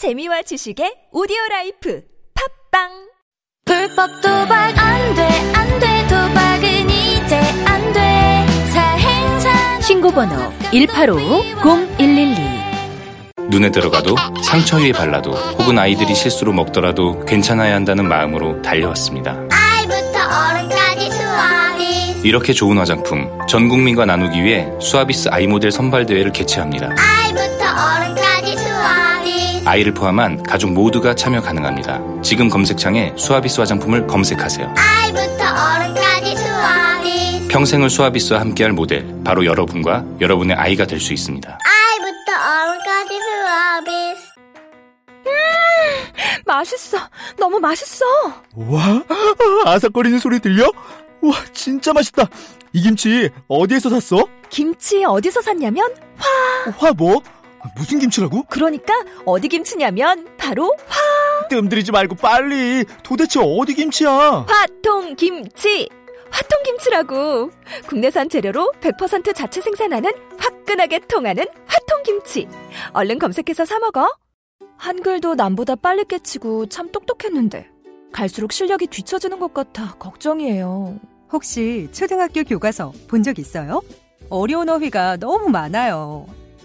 재미와 지식의 오디오 life 팟빵 불법 도박 안 돼, 안 돼, 도박은 이제 안 돼. 사행사 신고번호 185-0112 눈에 들어가도 상처 위에 발라도 혹은 아이들이 실수로 먹더라도 괜찮아야 한다는 마음으로 달려왔습니다. 아이부터 어른까지 수아비 이렇게 좋은 화장품 전 국민과 나누기 위해 수아비스 아이 모델 선발 대회를 개최합니다. 수 아이를 포함한 가족 모두가 참여 가능합니다. 지금 검색창에 수아비스 화장품을 검색하세요. 아이부터 어른까지 수아비 평생을 수아비스와 함께할 모델 바로 여러분과 여러분의 아이가 될 수 있습니다. 아이부터 어른까지 수아비 맛있어 너무 맛있어 와, 아삭거리는 소리 들려? 와, 진짜 맛있다. 이 김치 어디에서 샀어? 김치 어디서 샀냐면 화 뭐? 무슨 김치라고? 그러니까 어디 김치냐면 바로 뜸들이지 말고 빨리. 도대체 어디 김치야? 화통 김치 화통 김치라고 국내산 재료로 100% 자체 생산하는 화끈하게 통하는 화통 김치 얼른 검색해서 사 먹어 한글도 남보다 빨리 깨치고 참 똑똑했는데 갈수록 실력이 뒤처지는 것 같아 걱정이에요 혹시 초등학교 교과서 본 적 있어요? 어려운 어휘가 너무 많아요.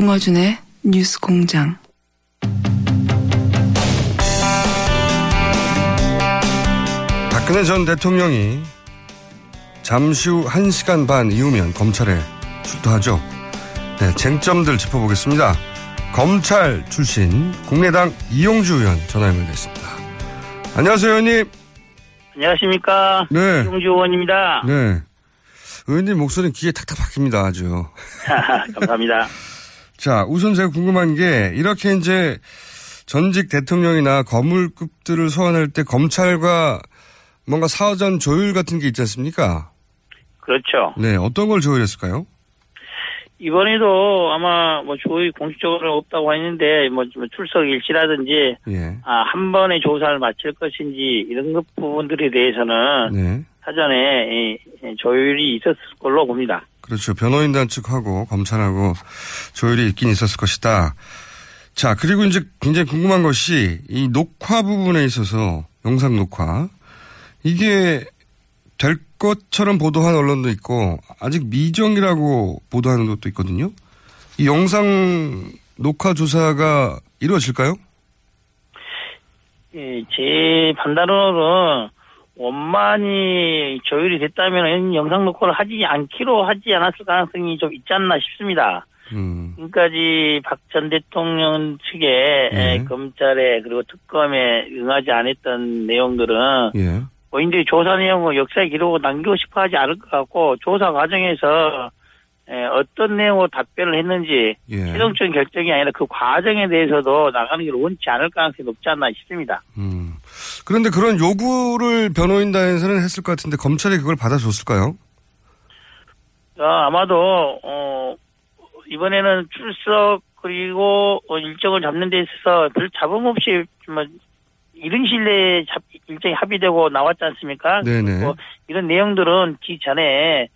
김어준의 뉴스 공장. 박근혜 전 대통령이 잠시 후 1시간 반 이후면 검찰에 출두하죠. 네, 쟁점들 짚어보겠습니다. 검찰 출신 국내당 이용주 의원 전화 연결됐습니다. 안녕하세요, 의원님. 안녕하십니까. 네. 이용주 의원입니다. 네. 의원님 목소리는 귀에 탁탁 박힙니다, 아주. 감사합니다. 자, 우선 제가 궁금한 게 이렇게 이제 전직 대통령이나 거물급들을 소환할 때 검찰과 뭔가 사전 조율 같은 게 있지 않습니까? 그렇죠. 네, 어떤 걸 조율했을까요? 이번에도 아마 뭐 조의 공식적으로 없다고 했는데 뭐좀 출석 일치라든지 예. 아, 한 번에 조사를 마칠 것인지 이런 것 부분들에 대해서는 네. 사전에 조율이 있었을 걸로 봅니다. 그렇죠. 변호인단 측하고 검찰하고 조율이 있긴 있었을 것이다. 자, 그리고 이제 굉장히 궁금한 것이 이 녹화 부분에 있어서 영상 녹화 이게 될 것처럼 보도한 언론도 있고 아직 미정이라고 보도하는 것도 있거든요. 이 영상 녹화 조사가 이루어질까요? 예, 제 판단으로는 원만히 조율이 됐다면 영상 녹화를 하지 않기로 하지 않았을 가능성이 좀 있지 않나 싶습니다. 음, 지금까지 박 전 대통령 측에 네. 에, 검찰에 그리고 특검에 응하지 않았던 내용들은 예. 본인들이 조사 내용을 역사의 기록을 남기고 싶어 하지 않을 것 같고 조사 과정에서 에, 어떤 내용으로 답변을 했는지 예. 최종적인 결정이 아니라 그 과정에 대해서도 나가는 게 원치 않을 가능성이 높지 않나 싶습니다. 음. 그런데 그런 요구를 변호인단에서는 했을 것 같은데 검찰이 그걸 받아줬을까요? 어, 아마도 어, 이번에는 출석 그리고 어, 일정을 잡는 데 있어서 별 잡음 없이 뭐 이른 시일 내에 잡- 일정이 합의되고 나왔지 않습니까? 네네. 그리고 이런 내용들은 기 전에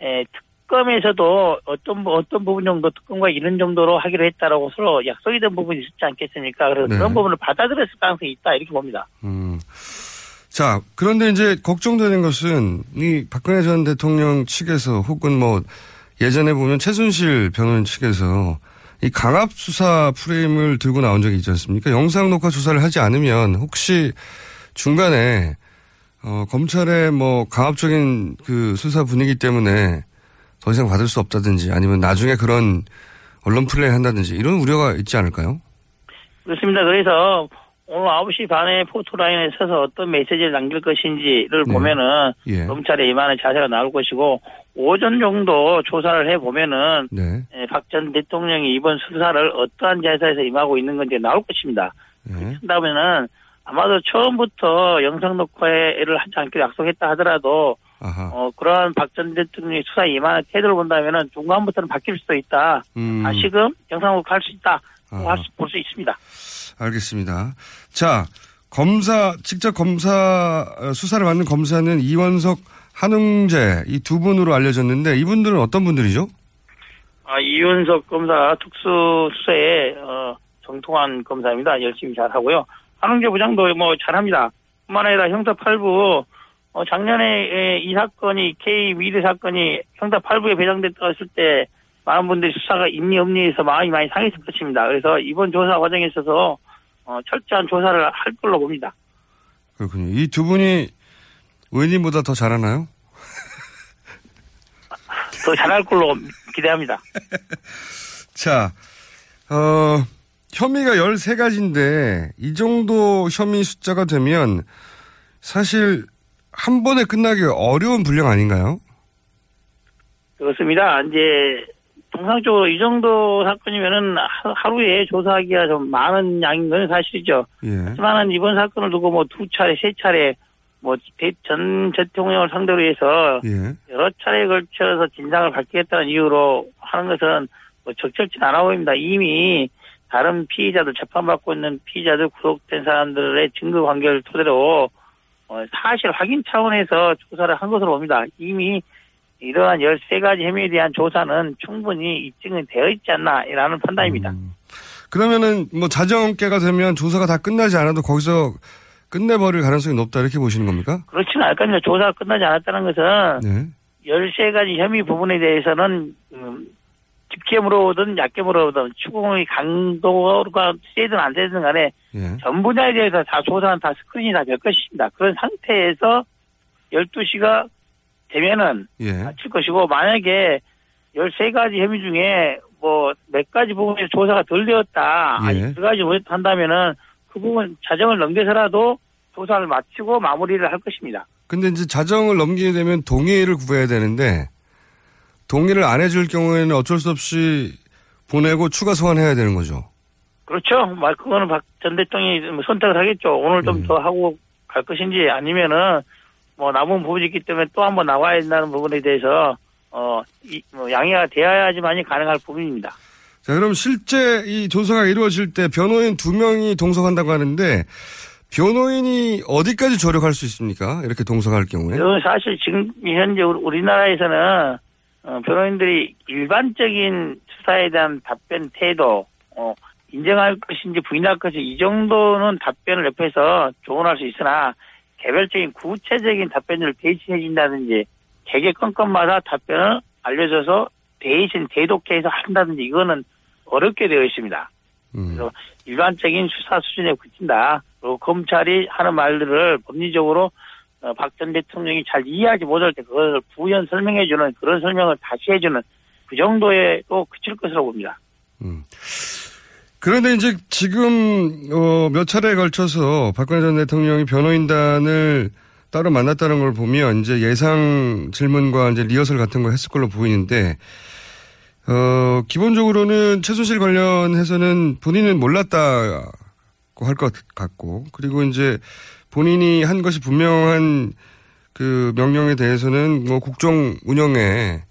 에, 특검에서도 어떤 부- 어떤 부분 정도 특검과 이런 정도로 하기로 했다라고 서로 약속이 된 부분이 있었지 않겠습니까? 그래서 네. 그런 부분을 받아들였을 가능성이 있다 이렇게 봅니다. 음. 자, 그런데 이제 걱정되는 것은 이 박근혜 전 대통령 측에서 혹은 뭐 예전에 보면 최순실 변호인 측에서 이 강압 수사 프레임을 들고 나온 적이 있지 않습니까? 영상 녹화 조사를 하지 않으면 혹시 중간에 어, 검찰의 뭐 강압적인 그 수사 분위기 때문에 더 이상 받을 수 없다든지 아니면 나중에 그런 언론 플레이 한다든지 이런 우려가 있지 않을까요? 그렇습니다. 그래서 오늘 9시 반에 포토라인에 서서 어떤 메시지를 남길 것인지를 네. 보면은 예. 검찰에 임하는 자세가 나올 것이고 오전 정도 조사를 해 보면은 네. 박전 대통령이 이번 수사를 어떠한 자세에서 임하고 있는 건지 나올 것입니다. 네. 그다음에는 아마도 처음부터 영상 녹화를 하지 않기로 약속했다 하더라도 아하. 어, 그러한 박 전 대통령이 수사에 임하는 태도를 본다면은 중간부터는 바뀔 수도 있다. 음. 다시금 영상 녹화할 수 있다. 아하. 볼수 있습니다. 알겠습니다. 자, 검사, 직접 검사, 어, 수사를 맡는 검사는 이원석, 한웅재 이 두 분으로 알려졌는데 이분들은 어떤 분들이죠? 아, 이윤석 검사 특수수사에 어, 정통한 검사입니다. 열심히 잘하고요. 한웅재 부장도 뭐 잘합니다. 뿐만 아니라 형사 8부 어, 작년에 에, 이 사건이 K 미드 사건이 형사 8부에 배정됐다고 했을 때 많은 분들이 수사가 있니 없니 해서 마음이 많이 상했을 것입니다. 그래서 이번 조사 과정에 있어서 어, 철저한 조사를 할 걸로 봅니다. 그렇군요. 이 두 분이 의원님보다 더 잘하나요? 더 잘할 걸로 기대합니다. 자, 어, 혐의가 13가지인데 이 정도 혐의 숫자가 되면 사실 한 번에 끝나기 어려운 분량 아닌가요? 그렇습니다. 이제 통상적으로 이 정도 사건이면은 하- 하루에 조사하기가 좀 많은 양인 건 사실이죠. 예. 하지만은 이번 사건을 두고 뭐 두 차례, 세 차례 뭐전 대통령을 상대로 해서 예. 여러 차례에 걸쳐서 진상을 밝히겠다는 이유로 하는 것은 뭐 적절치 않아 보입니다. 이미 다른 피의자들 재판받고 있는 피의자들 구속된 사람들의 증거 관계를 토대로 어, 사실 확인 차원에서 조사를 한 것으로 봅니다. 이미 이러한 13가지 혐의에 대한 조사는 충분히 입증은 되어 있지 않나라는 판단입니다. 음. 그러면은 뭐 자정께가 되면 조사가 다 끝나지 않아도 거기서 끝내버릴 가능성이 높다 이렇게 보시는 겁니까? 그렇지는 않을 겁니다. 조사가 끝나지 않았다는 것은 네. 13가지 혐의 부분에 대해서는 음, 집게물어오든 약게물어오든 추궁의 강도가 세든 안 세든 간에 예. 전 분야에 대해서 다 조사는 다 스크린이 다 될 것입니다. 그런 상태에서 12시가 되면은 예. 마칠 것이고 만약에 13가지 혐의 중에 뭐 몇 가지 부분에서 조사가 덜 되었다 예. 아니 두 가지 못했다 한다면은 그 부분 자정을 넘겨서라도 조사를 마치고 마무리를 할 것입니다. 근데 이제 자정을 넘기게 되면 동의를 구해야 되는데 동의를 안 해줄 경우에는 어쩔 수 없이 보내고 추가 소환해야 되는 거죠. 그렇죠. 말 그거는 박 전 대통령이 뭐 선택을 하겠죠. 오늘 좀 음. 더 하고 갈 것인지 아니면은 뭐 남은 부분이 있기 때문에 또 한번 나와야 된다는 부분에 대해서 어, 이, 뭐 양해가 되어야지만이 가능할 부분입니다. 자, 그럼 실제 이 조사가 이루어질 때 변호인 두 명이 동석한다고 하는데 변호인이 어디까지 조력할 수 있습니까? 이렇게 동석할 경우에. 사실 지금 현재 우리- 우리나라에서는 어, 변호인들이 일반적인 수사에 대한 답변 태도, 어, 인정할 것인지 부인할 것인지 이 정도는 답변을 옆에서 조언할 수 있으나 개별적인 구체적인 답변을 대신해 준다든지 개개 건건마다 답변을 알려줘서 대신 대독해서 한다든지 이거는 어렵게 되어 있습니다. 음. 그래서 일반적인 수사 수준에 그친다. 그리고 검찰이 하는 말들을 법리적으로 어, 박전 대통령이 잘 이해하지 못할 때 그것을 부연 설명해주는 그런 설명을 다시 해주는 그 정도에 또 그칠 것으로 봅니다. 음. 그런데 이제 지금 어, 몇 차례에 걸쳐서 박근혜 전 대통령이 변호인단을 따로 만났다는 걸 보면 이제 예상 질문과 이제 리허설 같은 거 했을 걸로 보이는데 어, 기본적으로는 최순실 관련해서는 본인은 몰랐다고 할 것 같고 그리고 이제 본인이 한 것이 분명한 그 명령에 대해서는 뭐 국정 운영에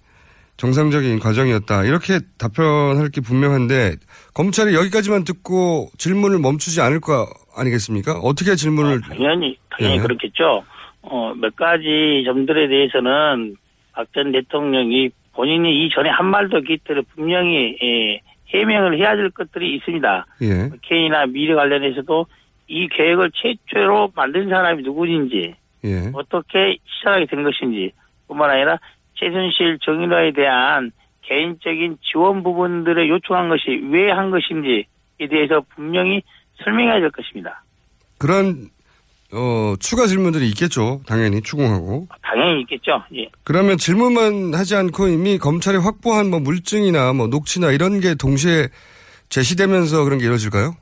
정상적인 과정이었다. 이렇게 답변할 게 분명한데 검찰이 여기까지만 듣고 질문을 멈추지 않을 거 아니겠습니까? 어떻게 질문을 당연히 당연히 예. 그렇겠죠. 어, 몇 가지 점들에 대해서는 박 전 대통령이 본인이 이전에 한 말도 없기 때문에 분명히 예, 해명을 해야 될 것들이 있습니다. 예. K나 미래 관련해서도 이 계획을 최초로 만든 사람이 누구인지 예. 어떻게 시작하게 된 것인지 뿐만 아니라 최순실 정의로에 대한 개인적인 지원 부분들을 요청한 것이 왜 한 것인지에 대해서 분명히 설명해야 될 것입니다. 그런 어, 추가 질문들이 있겠죠. 당연히 추궁하고. 당연히 있겠죠. 예. 그러면 질문만 하지 않고 이미 검찰이 확보한 뭐 물증이나 뭐 녹취나 이런 게 동시에 제시되면서 그런 게 이루어질까요?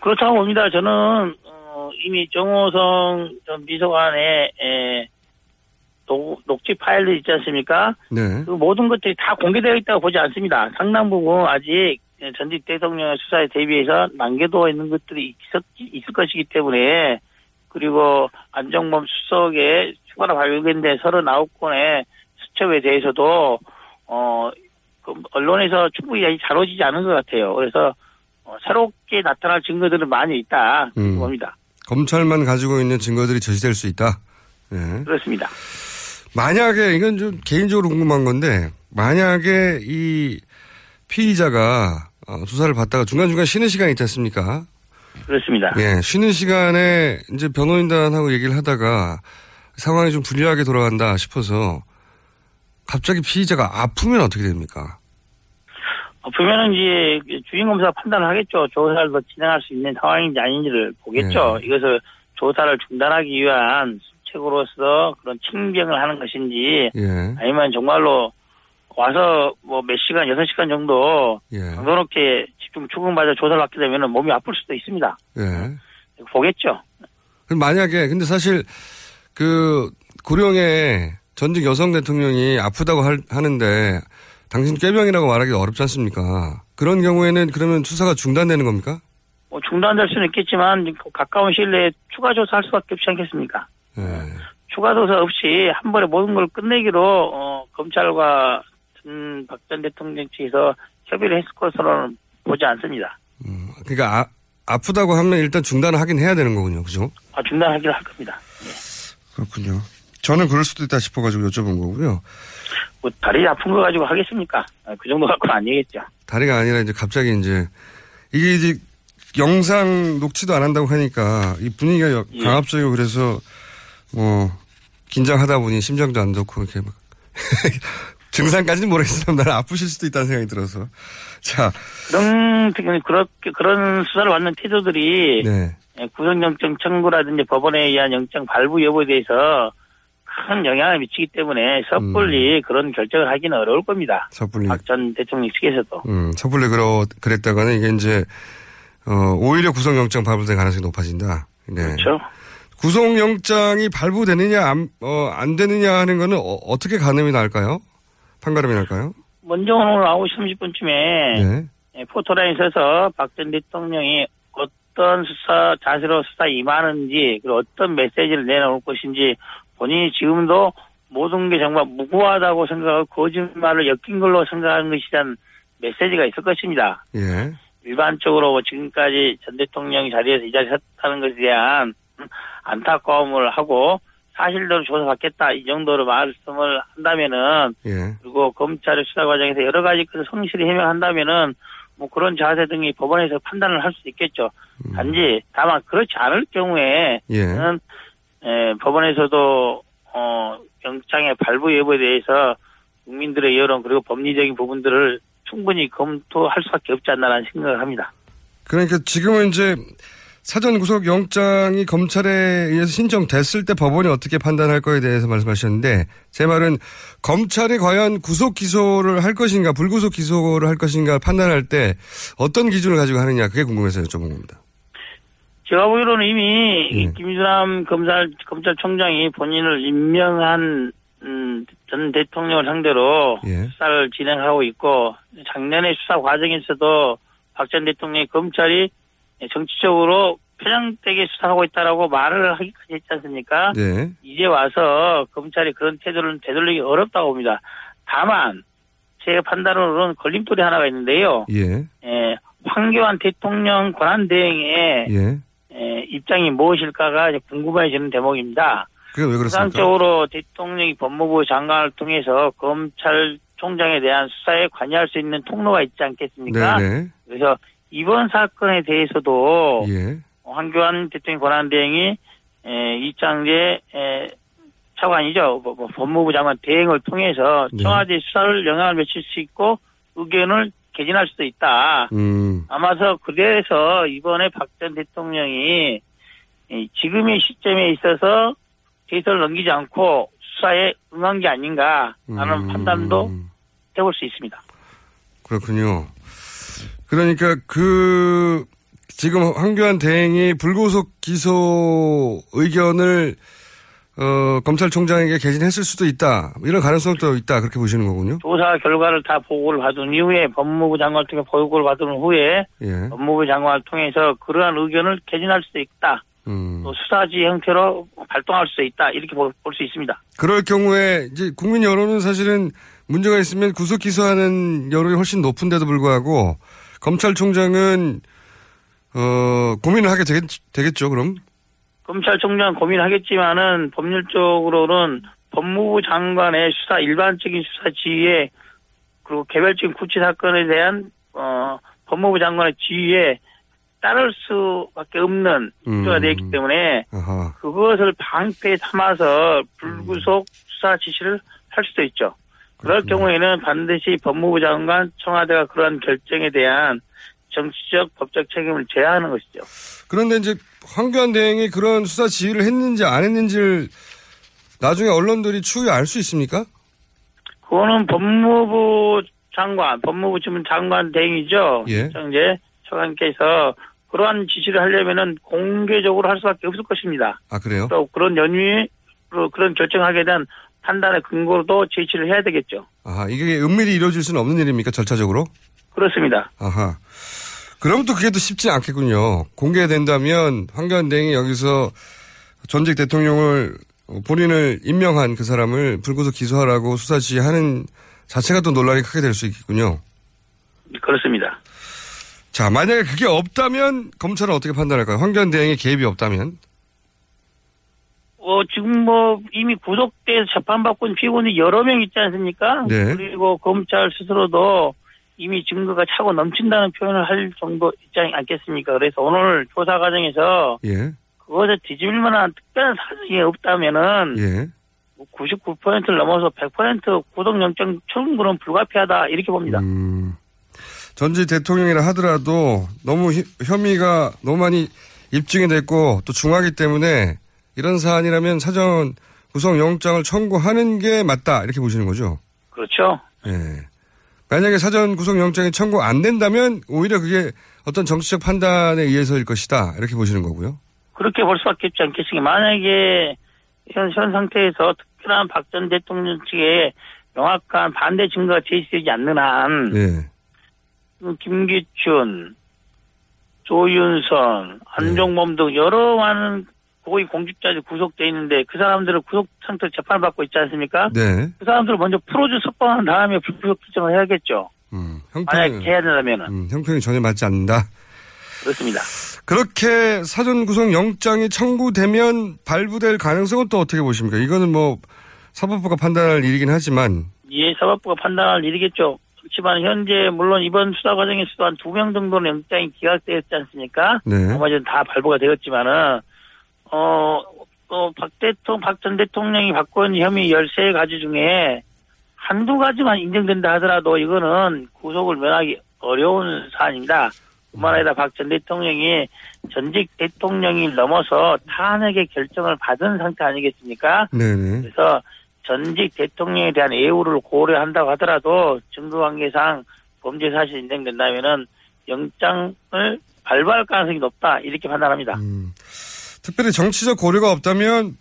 그렇다고 봅니다. 저는 어, 이미 정호성 전 비서관의 에, 녹, 녹취 파일들 있지 않습니까? 네. 그 모든 것들이 다 공개되어 있다고 보지 않습니다. 상당 부분 아직 전직 대통령의 수사에 대비해서 남겨두어 있는 것들이 있었, 있을 것이기 때문에 그리고 안정범 수석의 추가로 발견된 39건의 수첩에 대해서도 어그 언론에서 충분히 다뤄지지 않은 것 같아요. 그래서 어, 새롭게 나타날 증거들은 많이 있다 음. 봅니다. 검찰만 가지고 있는 증거들이 제시될 수 있다. 네. 그렇습니다. 만약에 이건 좀 개인적으로 궁금한 건데 만약에 이 피의자가 어, 수사를 받다가 중간중간 쉬는 시간이 있지 않습니까? 그렇습니다. 예, 쉬는 시간에 이제 변호인단하고 얘기를 하다가 상황이 좀 불리하게 돌아간다 싶어서 갑자기 피의자가 아프면 어떻게 됩니까? 어, 보면은 이제 주인 검사가 판단을 하겠죠. 조사를 더 진행할 수 있는 상황인지 아닌지를 보겠죠. 네. 이것을 조사를 중단하기 위한 수책으로서 그런 칭병을 하는 것인지 예, 아니면 정말로 와서 뭐 몇 시간, 여섯 시간 정도 예, 강도롭게 집중 추궁받아 조사를 받게 되면 몸이 아플 수도 있습니다. 예. 보겠죠. 그럼 만약에 근데 사실 그 고령의 전직 여성 대통령이 아프다고 할- 하는데 당신 꾀병이라고 말하기 어렵지 않습니까? 그런 경우에는 그러면 수사가 중단되는 겁니까? 뭐 중단될 수는 있겠지만 가까운 시일 내에 추가 조사할 수밖에 없지 않겠습니까? 예. 추가 조사 없이 한 번에 모든 걸 끝내기로 어, 검찰과 전, 박전 대통령 측에서 협의를 했을 것으로는 보지 않습니다. 음, 그러니까 아, 아프다고 하면 일단 중단을 하긴 해야 되는 거군요. 그죠? 아, 중단하기로 할 겁니다. 그렇군요. 저는 그럴 수도 있다 싶어가지고 여쭤본 거고요. 뭐 다리 아픈 거 가지고 하겠습니까? 아, 그 정도 갖고는 아니겠죠. 다리가 아니라 이제 갑자기 이제 이게 이제 영상 녹취도 안 한다고 하니까 이 분위기가 여- 예. 강압적이고 그래서 뭐 긴장하다 보니 심장도 안 좋고 이렇게 막 증상까지는 나는 아프실 수도 있다는 생각이 들어서 자, 그런 특히 그렇게 그런 수사를 받는 태도들이 네, 예, 구속영장 청구라든지 법원에 의한 영장 발부 여부에 대해서 큰 영향을 미치기 때문에 섣불리 그런 결정을 하기는 어려울 겁니다. 섣불리 박 전 대통령 측에서도. 음, 섣불리 그러 그랬다가는 이게 이제 어 오히려 구속영장 발부될 가능성이 높아진다. 네. 그렇죠. 구속영장이 발부되느냐 안, 어, 안 되느냐 하는 거는 어, 떻게 가늠이 날까요? 판가름이 날까요? 먼저 오늘 9시 30분쯤에 네. 예, 포토라인에 서서 박 전 대통령이 어떤 수사 자세로 수사 임하는지 그리고 어떤 메시지를 내놓을 것인지 본인이 지금도 모든 게 정말 무고하다고 생각하고 거짓말을 엮인 걸로 생각하는 것이란 메시지가 있을 것입니다. 예. 일반적으로 뭐 지금까지 전 대통령이 자리에서 이 자리에 섰다는 것에 대한 안타까움을 하고 사실대로 조사받겠다 이 정도로 말씀을 한다면은 예. 그리고 검찰의 수사 과정에서 여러 가지 그 성실히 해명한다면은 뭐 그런 자세 등이 법원에서 판단을 할 수 있겠죠. 단지 다만 그렇지 않을 경우에 예. 는 에, 법원에서도 어 영장의 발부 여부에 대해서 국민들의 여론 그리고 법리적인 부분들을 충분히 검토할 수밖에 없지 않나라는 생각을 합니다. 그러니까 지금은 이제 사전 구속 영장이 검찰에 의해서 신청됐을 때 법원이 어떻게 판단할 거에 대해서 말씀하셨는데 제 말은 검찰이 과연 구속 기소를 할 것인가 불구속 기소를 할 것인가 판단할 때 어떤 기준을 가지고 하느냐 그게 궁금해서 여쭤본 겁니다. 제가 보기로는 이미 예. 이 김준남 검찰 검찰총장이 본인을 임명한 음, 전 대통령을 상대로 예. 수사를 진행하고 있고 작년에 수사 과정에서도 박 전 대통령이 검찰이 정치적으로 편향되게 수사하고 있다라고 말을 하기까지 했지 않습니까? 네. 이제 와서 검찰이 그런 태도를 되돌리기 어렵다고 봅니다. 다만 제 판단으로는 걸림돌이 하나가 있는데요. 예. 예, 황교안 대통령 권한 대행의 예. 예, 입장이 무엇일까가 궁금해지는 대목입니다. 그게 왜 그렇습니까? 일상적으로 대통령이 법무부 장관을 통해서 검찰총장에 대한 수사에 관여할 수 있는 통로가 있지 않겠습니까? 네네. 그래서 이번 사건에 대해서도 예. 황교안 대통령 권한대행이 에, 차관이죠. 뭐, 뭐, 법무부 장관 대행을 통해서 네. 청와대 수사를 영향을 미칠 수 있고 의견을 개진할 수도 있다. 음. 아마서 그래서 이번에 박 전 대통령이 이 지금의 시점에 있어서 데이터를 넘기지 않고 수사에 응한 게 아닌가 하는 음. 판단도 해볼 수 있습니다. 그렇군요. 그러니까 그 지금 황교안 대행이 불구속 기소 의견을 어, 검찰총장에게 개진했을 수도 있다. 이런 가능성도 있다. 그렇게 보시는 거군요. 조사 결과를 다 보고를 받은 이후에 법무부 장관을 통해 보고를 받은 후에 예. 법무부 장관을 통해서 그러한 의견을 개진할 수도 있다. 음. 또 수사지 형태로 발동할 수 있다. 이렇게 볼 수 있습니다. 그럴 경우에 이제 국민 여론은 사실은 문제가 있으면 구속 기소하는 여론이 훨씬 높은데도 불구하고 검찰총장은 어 고민을 하게 되겠, 되겠 죠. 그럼 검찰총장 고민하겠지만은 법률적으로는 법무부 장관의 수사 일반적인 수사 지휘에 그리고 개별적인 구치 사건에 대한 어 법무부 장관의 지휘에 따를 수밖에 없는 문제가 음. 되어 있기 때문에 아하. 그것을 방패 삼아서 불구속 수사 지시를 할 수도 있죠. 그럴. 경우에는 반드시 법무부 장관 청와대가 그러한 결정에 대한 정치적 법적 책임을 져야 하는 것이죠. 그런데 이제 황교안 대행이 그런 수사 지휘를 했는지 안 했는지를 나중에 언론들이 추후에 알 수 있습니까? 그거는 법무부 장관, 법무부 지문 장관 대행이죠. 예. 이제 차관께서 그러한 지시를 하려면은 공개적으로 할 수밖에 없을 것입니다. 아 그래요? 또 그런 연유로 그런 결정하게 대한 판단의 근거도 제시를 해야 되겠죠. 아하 이게 은밀히 이루어질 수는 없는 일입니까 절차적으로? 그렇습니다. 아하. 그럼 또 그게 또 쉽지 않겠군요. 공개된다면 황교안 대행이 여기서 전직 대통령을 어, 본인을 임명한 그 사람을 불구속 기소하라고 수사 지휘하는 자체가 또 논란이 크게 될 수 있겠군요. 그렇습니다. 자, 만약에 그게 없다면 검찰은 어떻게 판단할까요? 황교안 대행의 개입이 없다면? 어, 지금 뭐 이미 구속돼서 재판받고 있는 피고인이 여러 명 있지 않습니까? 네. 그리고 검찰 스스로도 이미 증거가 차고 넘친다는 표현을 할 정도 있지 않겠습니까? 그래서 오늘 조사 과정에서 예, 그것을 뒤집을 만한 특별한 사정이 없다면은 예. 99%를 넘어서 100% 구속영장 청구는 불가피하다 이렇게 봅니다. 음, 전직 대통령이라 하더라도 너무 히- 혐의가 너무 많이 입증이 됐고 또 중하기 때문에 이런 사안이라면 사전 구속영장을 청구하는 게 맞다 이렇게 보시는 거죠. 그렇죠. 예. 만약에 사전 구속영장이 청구 안 된다면 오히려 그게 어떤 정치적 판단에 의해서일 것이다 이렇게 보시는 거고요. 그렇게 볼 수밖에 없지 않겠습니까? 만약에 현, 현 상태에서 특별한 박 전 대통령 측에 명확한 반대 증거가 제시되지 않는 한 예. 음, 김기춘, 조윤선, 안종범 등 여러 많은 고위 공직자들이 구속돼 있는데 그 사람들을 구속 상태로 재판을 받고 있지 않습니까? 네. 그 사람들을 먼저 풀어주 석방한 다음에 불구속 규정을 해야겠죠. 음, 형평이, 해야 된다면은 음, 형평이 전혀 맞지 않는다. 그렇습니다. 그렇게 사전 구속 영장이 청구되면 발부될 가능성은 또 어떻게 보십니까? 이거는 뭐 사법부가 판단할 일이긴 하지만 예, 사법부가 판단할 일이겠죠. 그렇지만 현재 물론 이번 수사 과정에서도 한 두 명 정도는 영장이 기각되었지 않습니까? 네. 나머지는 다 발부가 되었지만은 어, 어, 박 대통령, 박 전 대통령이 있는 혐의 13가지 중에 한두 가지만 인정된다 하더라도 이거는 구속을 면하기 어려운 사안입니다. 뿐만 아니라 박 전 대통령이 전직 대통령이 넘어서 탄핵의 결정을 받은 상태 아니겠습니까? 네네. 그래서 전직 대통령에 대한 예우를 고려한다고 하더라도 증거관계상 범죄 사실이 인정된다면은 영장을 발부할 가능성이 높다 이렇게 판단합니다. 음, 특별히 정치적 고려가 없다면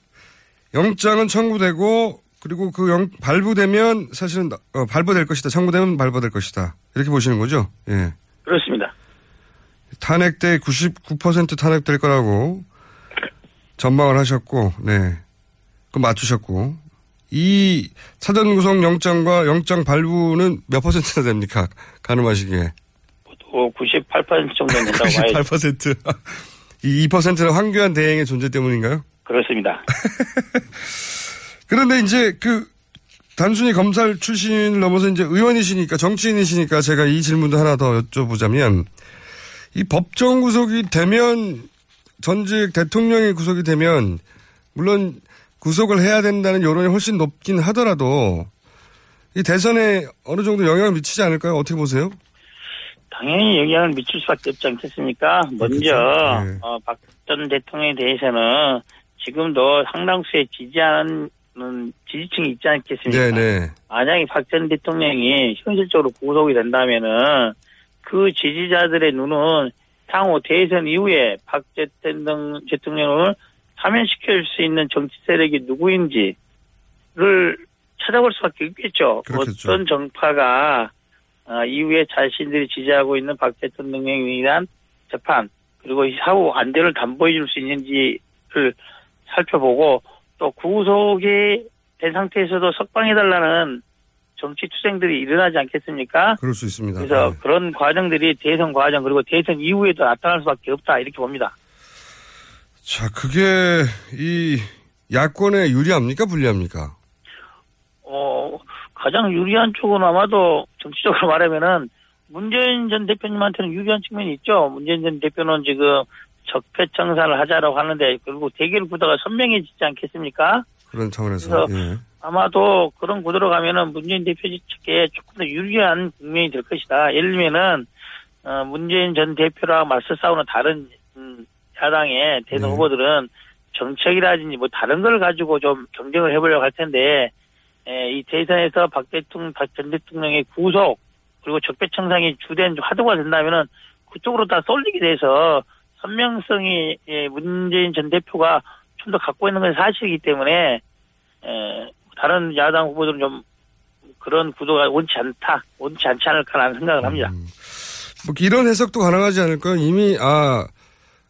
영장은 청구되고 그리고 그 영, 발부되면 사실은 어, 발부될 것이다. 청구되면 발부될 것이다. 이렇게 보시는 거죠? 예. 그렇습니다. 탄핵 때 99% 탄핵될 거라고 전망을 하셨고, 네. 그 맞추셨고. 이 사전 구속 영장과 영장 발부는 몇 퍼센트나 됩니까? 가늠하시기에. 또98% 정도는 된다고 봐야죠. 98%. 이 2%는 황교안 대행의 존재 때문인가요? 그렇습니다. 그런데 이제 그 단순히 검찰 출신을 넘어서 이제 의원이시니까 정치인이시니까 제가 이 질문도 하나 더 여쭤보자면 이 법정 구속이 되면 전직 대통령이 구속이 되면 물론 구속을 해야 된다는 여론이 훨씬 높긴 하더라도 이 대선에 어느 정도 영향을 미치지 않을까요? 어떻게 보세요? 당연히 영향을 미칠 수밖에 없지 않겠습니까? 먼저. 네. 어, 박전 대통령에 대해서는 지금도 상당수의 지지하는 지지층이 있지 않겠습니까? 네네. 만약에 박 전 대통령이 현실적으로 구속이 된다면은 그 지지자들의 눈은 향후 대선 이후에 박 대통령- 대통령을 파면시킬 수 있는 정치 세력이 누구인지를 찾아볼 수밖에 없겠죠. 그렇겠죠. 어떤 정파가 어, 이후에 자신들이 지지하고 있는 박 대통령에 의한 재판 그리고 이 사후 안전을 담보해 줄 수 있는지를 살펴보고 또 구속이 된 상태에서도 석방해달라는 정치 투쟁들이 일어나지 않겠습니까? 그럴 수 있습니다. 그래서 네. 그런 과정들이 대선 과정 그리고 대선 이후에도 나타날 수밖에 없다 이렇게 봅니다. 자, 그게 이 야권에 유리합니까 불리합니까? 어, 가장 유리한 쪽은 아마도 정치적으로 말하면은 문재인 전 대표님한테는 유리한 측면이 있죠. 문재인 전 대표는 지금 적폐청산을 하자라고 하는데 결국 대결 구도가 선명해지지 않겠습니까? 그런 차원에서 예. 아마도 그런 구도로 가면은 문재인 대표 측에 조금 더 유리한 국면이 될 것이다. 예를 들면은 어, 문재인 전 대표랑 맞서 싸우는 다른 음, 야당의 대선 네. 후보들은 정책이라든지 뭐 다른 걸 가지고 좀 경쟁을 해보려고 할 텐데 에, 이 대선에서 박 대통령, 박 전 대통령의 구속 그리고 적폐청산이 주된 화두가 된다면은 그쪽으로 다 쏠리게 돼서 선명성이 예, 문재인 전 대표가 좀 더 갖고 있는 건 사실이기 때문에 에, 다른 야당 후보들은 좀 그런 구도가 원치 않다, 원치 않지 않을까라는 생각을 합니다. 뭐 이런 해석도 가능하지 않을까요? 이미 아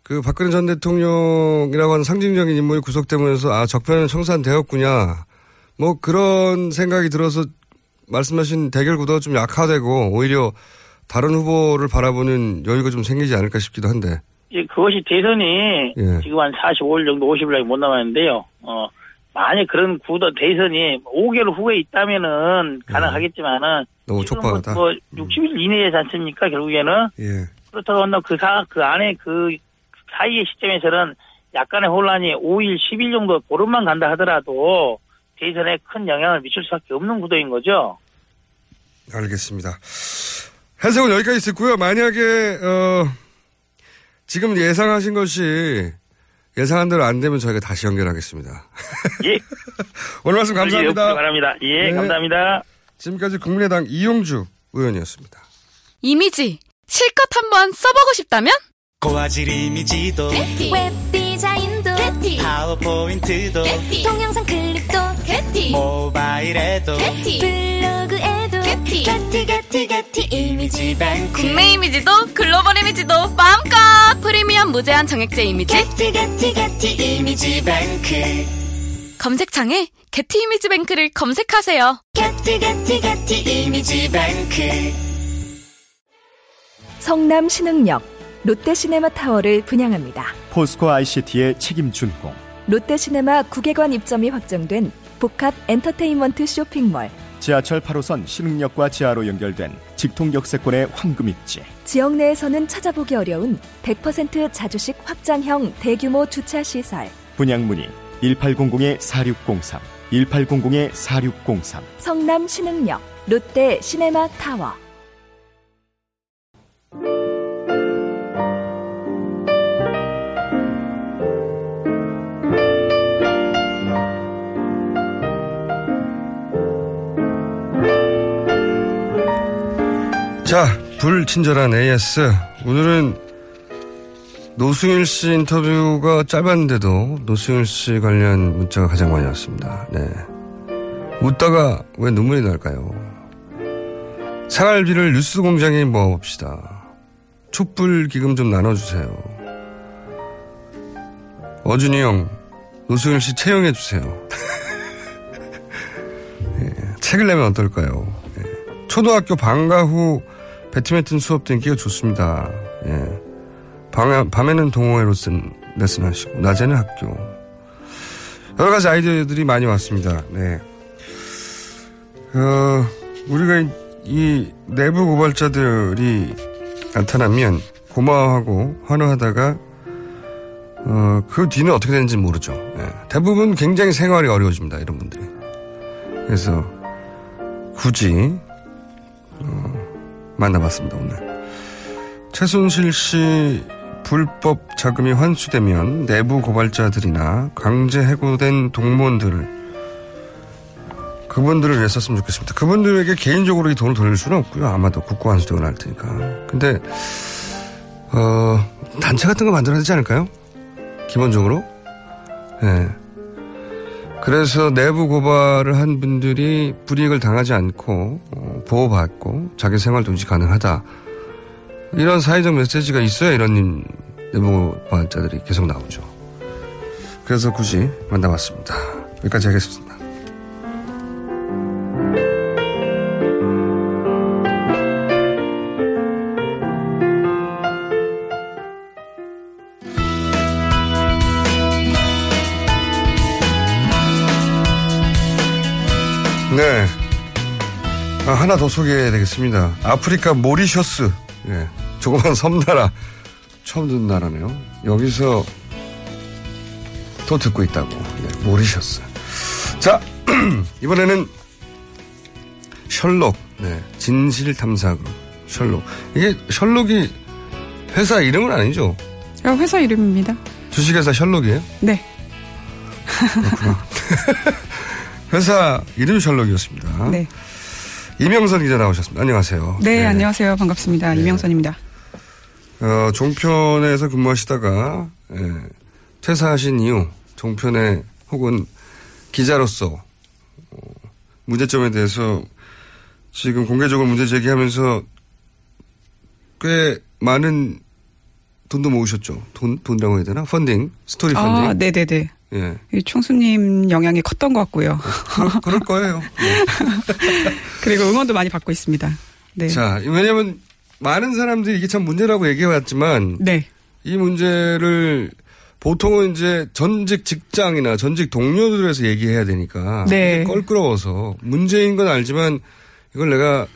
그 박근혜 전 대통령이라고 하는 상징적인 인물이 구속되면서 아 적폐는 청산되었구냐 뭐 그런 생각이 들어서 말씀하신 대결 구도가 좀 약화되고 오히려 다른 후보를 바라보는 여유가 좀 생기지 않을까 싶기도 한데 이제 그것이 대선이 예. 지금 한 45일 정도 50일밖에 못 남았는데요. 어, 만약 그런 구도 대선이 5개월 후에 있다면은 가능하겠지만은 너무 촉박하다. 뭐, 뭐 60일 이내에지 않습니까? 결국에는 예. 그렇다고 한다면 그 사, 그 안에 그 사이의 시점에서는 약간의 혼란이 5일, 10일 정도 보름만 간다 하더라도 대선에 큰 영향을 미칠 수밖에 없는 구도인 거죠. 알겠습니다. 해석은 여기까지 듣고요. 만약에 어, 지금 예상하신 것이 예상한 대로 안 되면 저희가 다시 연결하겠습니다. 예. 오늘 말씀 감사합니다. 바랍니다. 예, 네. 감사합니다. 지금까지 국민의당 이용주 의원이었습니다. 이미지 실컷 한번 써보고 싶다면 고화질 이미지도 웹 디자인도 파워포인트도 동영상 클립도 모바일에도. 블로그에도. 게티. 게티 게티 이미지 뱅크 국내 이미지도 글로벌 이미지도 마음껏 프리미엄 무제한 정액제 이미지. 게티 게티 게티 이미지 뱅크. 검색창에 게티 이미지 뱅크를 검색하세요. 게티 게티 게티 이미지 뱅크. 성남 신흥역 롯데시네마 타워를 분양합니다. 포스코 ICT의 책임 준공. 롯데시네마 국외관 입점이 확정된 복합 엔터테인먼트 쇼핑몰. 지하철 8호선 신흥역과 지하로 연결된 직통역세권의 황금 입지. 지역 내에서는 찾아보기 어려운 100% 자주식 확장형 대규모 주차 시설. 분양 문의 1800-4603, 1800-4603. 성남 신흥역 롯데 시네마 타워. 자, 불친절한 AS. 오늘은 노승일 씨 인터뷰가 짧았는데도 노승일 씨 관련 문자가 가장 많이 왔습니다. 네. 웃다가 왜 눈물이 날까요? 생활비를 뉴스 공장에 모아봅시다. 촛불 기금 좀 나눠주세요. 어준이 형, 노승일 씨 채용해주세요. 예, 책을 내면 어떨까요? 예. 초등학교 방과 후 배트맨튼 수업 듣기가 좋습니다. 예. 밤에, 밤에는 동호회 레슨, 레슨 하시고, 낮에는 학교. 여러 가지 아이디어들이 많이 왔습니다. 네. 어, 우리가 이, 이 내부 고발자들이 나타나면 고마워하고 환호하다가 어, 그 뒤는 어떻게 되는지 모르죠. 예. 대부분 굉장히 생활이 어려워집니다. 이런 분들이. 그래서 굳이 어, 만나봤습니다. 오늘. 최순실 씨 불법 자금이 환수되면 내부 고발자들이나 강제 해고된 동무원들을 그분들을 썼으면 좋겠습니다. 그분들에게 개인적으로 이 돈을 돌릴 수는 없고요. 아마도 국고 환수되고 날 테니까. 근데 어, 단체 같은 거 만들어야 되지 않을까요? 기본적으로 예. 그래서 내부 고발을 한 분들이 불이익을 당하지 않고 어, 보호받고 자기 생활도 유지 가능하다. 이런 사회적 메시지가 있어야 이런 내부 고발자들이 계속 나오죠. 그래서 굳이 만나봤습니다. 여기까지 하겠습니다. 네. 아, 하나 더 소개해야 되겠습니다. 아프리카 모리셔스. 예. 조그만 섬나라. 처음 듣는 나라네요. 여기서 또 듣고 있다고. 예, 모리셔스. 자, 이번에는 셜록. 네. 진실탐사그. 셜록. 이게 셜록이 회사 이름은 아니죠? 아, 회사 이름입니다. 주식회사 셜록이에요? 네. 회사 이름이 셜록이었습니다. 네. 이명선 기자 나오셨습니다. 안녕하세요. 네, 안녕하세요. 반갑습니다. 이명선입니다. 어, 종편에서 근무하시다가 예, 퇴사하신 이후 종편에 혹은 기자로서 어, 문제점에 대해서 지금 공개적으로 문제 제기하면서 꽤 많은 돈도 모으셨죠. 돈, 돈이라고 해야 되나? 펀딩, 스토리 펀딩. 아, 네네네. 예. 이 총수님 영향이 컸던 것 같고요. 그럴, 그럴 거예요. 네. 그리고 응원도 많이 받고 있습니다. 네. 자, 왜냐면 많은 사람들이 이게 참 문제라고 얘기해왔지만 네. 이 문제를 보통은 이제 전직 직장이나 전직 동료들에서 얘기해야 되니까 네. 껄끄러워서 문제인 건 알지만 이걸 내가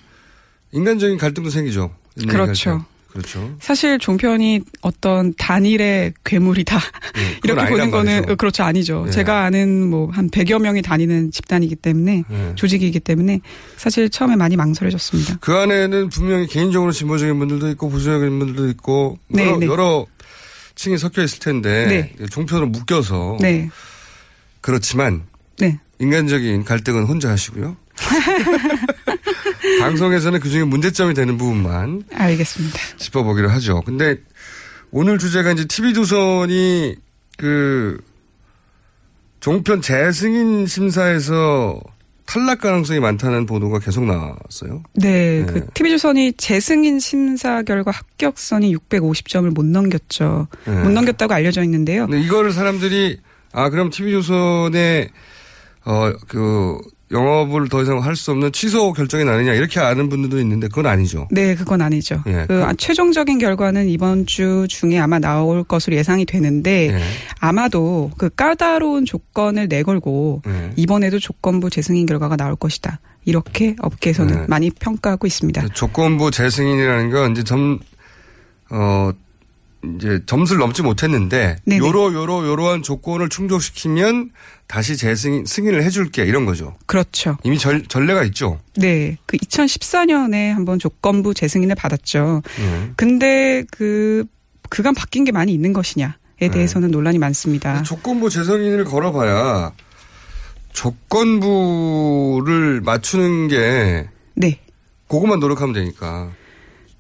인간적인 갈등도 생기죠. 그렇죠. 때. 그렇죠. 사실 종편이 어떤 단일의 괴물이다. 네, 이렇게 보는 거는. 어, 그렇죠. 아니죠. 네. 제가 아는 뭐 한 100여 명이 다니는 집단이기 때문에 네. 조직이기 때문에 사실 처음에 많이 망설여졌습니다. 그 안에는 분명히 개인적으로 진보적인 분들도 있고 보수적인 분들도 있고 네, 여러, 네. 여러 층이 섞여 있을 텐데 종편으로 묶여서 네. 그렇지만 네. 인간적인 갈등은 혼자 하시고요. 방송에서는 그중에 문제점이 되는 부분만 알겠습니다. 짚어보기로 하죠. 근데 오늘 주제가 이제 TV조선이 그 종편 재승인 심사에서 탈락 가능성이 많다는 보도가 계속 나왔어요. 네, 네. 그 TV조선이 재승인 심사 결과 합격선이 650점을 못 넘겼죠. 네. 못 넘겼다고 알려져 있는데요. 이거를 사람들이 아 그럼 TV조선의 어그 영업을 더 이상 할 수 없는 취소 결정이 나느냐 이렇게 아는 분들도 있는데 그건 아니죠. 네, 그건 아니죠. 예, 그 아, 최종적인 결과는 이번 주 중에 아마 나올 것으로 예상이 되는데 예. 아마도 그 까다로운 조건을 내걸고 예. 이번에도 조건부 재승인 결과가 나올 것이다. 이렇게 업계에서는 네. 많이 평가하고 있습니다. 조건부 재승인이라는 건 이제 점, 어, 이제 점수를 넘지 못했는데, 네네. 요러, 요러, 요러한 조건을 충족시키면 다시 재승인, 승인을 해줄게, 이런 거죠. 그렇죠. 이미 전, 전례가 있죠. 네, 그 2014년에 한번 조건부 재승인을 받았죠. 예. 근데 그 그간 바뀐 게 많이 있는 것이냐에 네. 대해서는 논란이 많습니다. 조건부 재승인을 걸어봐야 조건부를 맞추는 게, 네. 그것만 노력하면 되니까.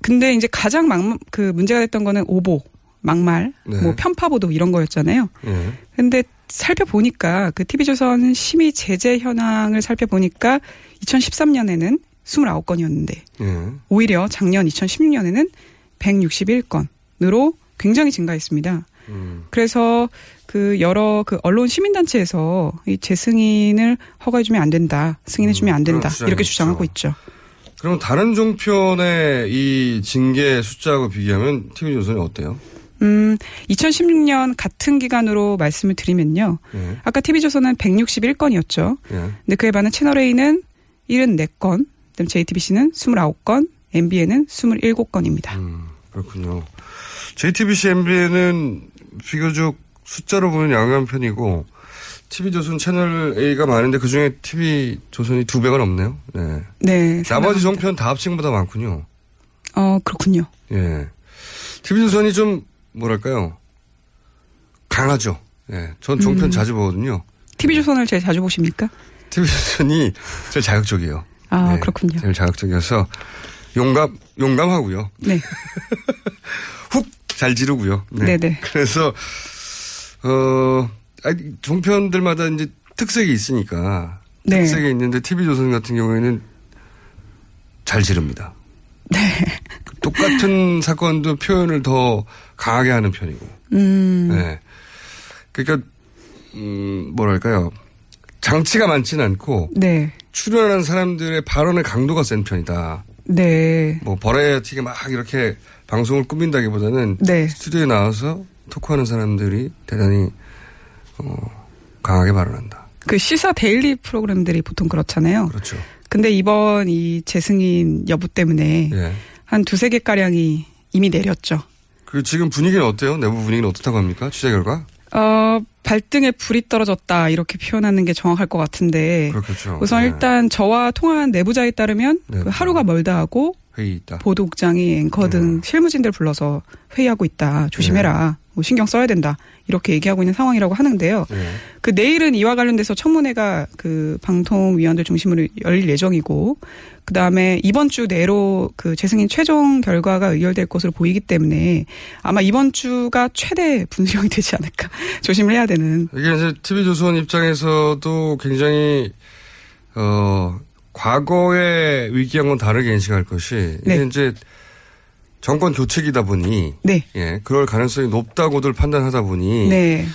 근데 이제 가장 막, 그 문제가 됐던 거는 오보, 막말, 네. 뭐 편파보도 이런 거였잖아요. 예. 근데 살펴보니까 그 TV조선 심의 제재 현황을 살펴보니까 2013년에는 29건이었는데 예. 오히려 작년 2016년에는 161건으로 굉장히 증가했습니다. 음. 그래서 그 여러 그 언론 시민단체에서 이 재승인을 허가해주면 안 된다, 승인해주면 안 된다 음, 이렇게 주장하고 있죠. 그럼 다른 종편의 이 징계 숫자하고 비교하면 TV조선이 어때요? 음, 2016년 같은 기간으로 말씀을 드리면요. 예. 아까 TV조선은 161건이었죠. 예. 근데 그에 반해 채널A는 74건, 그다음 JTBC는 29건, MBN은 27건입니다. 음, 그렇군요. JTBC, MBN은 비교적 숫자로 보면 양호한 편이고 TV조선 채널 A가 많은데 그중에 TV조선이 두 배가 넘네요. 네. 네. 나머지. 종편 다 합친 것보다 많군요. 어, 그렇군요. 예. TV조선이 좀 뭐랄까요? 강하죠. 예. 전 종편 음. 자주 보거든요. TV조선을 제일 자주 보십니까? TV조선이 제일 자극적이에요. 아, 네, 그렇군요. 제일 자극적이어서 용감, 용감하고요. 네. 훅 잘 지르고요. 네. 네네. 그래서 어 아니, 종편들마다 이제 특색이 있으니까. 네. 특색이 있는데 TV조선 같은 경우에는 잘 지릅니다. 네. 똑같은 사건도 표현을 더 강하게 하는 편이고. 음. 네. 그러니까 음, 뭐랄까요. 장치가 많지는 않고 네. 출연하는 사람들의 발언의 강도가 센 편이다. 네. 뭐 버라이어티가 막 이렇게 방송을 꾸민다기보다는 네. 스튜디오에 나와서 토크하는 사람들이 대단히 어, 강하게 발언한다. 그 시사 데일리 프로그램들이 보통 그렇잖아요. 그렇죠. 근데 이번 이 재승인 여부 때문에 예. 한 두세 개 가량이 이미 내렸죠. 그 지금 분위기는 어때요? 내부 분위기는 어떻다고 합니까? 취재 결과? 어, 발등에 불이 떨어졌다 이렇게 표현하는 게 정확할 것 같은데 그렇겠죠. 우선 네. 일단 저와 통화한 내부자에 따르면 그 하루가 멀다 하고 회의 있다. 보도국장이 앵커 등 네. 실무진들 불러서 회의하고 있다. 조심해라. 뭐 신경 써야 된다. 이렇게 얘기하고 있는 상황이라고 하는데요. 네. 그 내일은 이와 관련돼서 청문회가 그 방통위원들 중심으로 열릴 예정이고 그 다음에 이번 주 내로 그 재승인 최종 결과가 의결될 것으로 보이기 때문에 아마 이번 주가 최대 분수령이 되지 않을까 조심을 해야 되는 이게 이제 TV조선 입장에서도 굉장히, 어, 과거의 위기와는 다르게 인식할 것이, 이게 네. 이제 정권 교체기다 보니, 네. 예, 그럴 가능성이 높다고들 판단하다 보니, 네.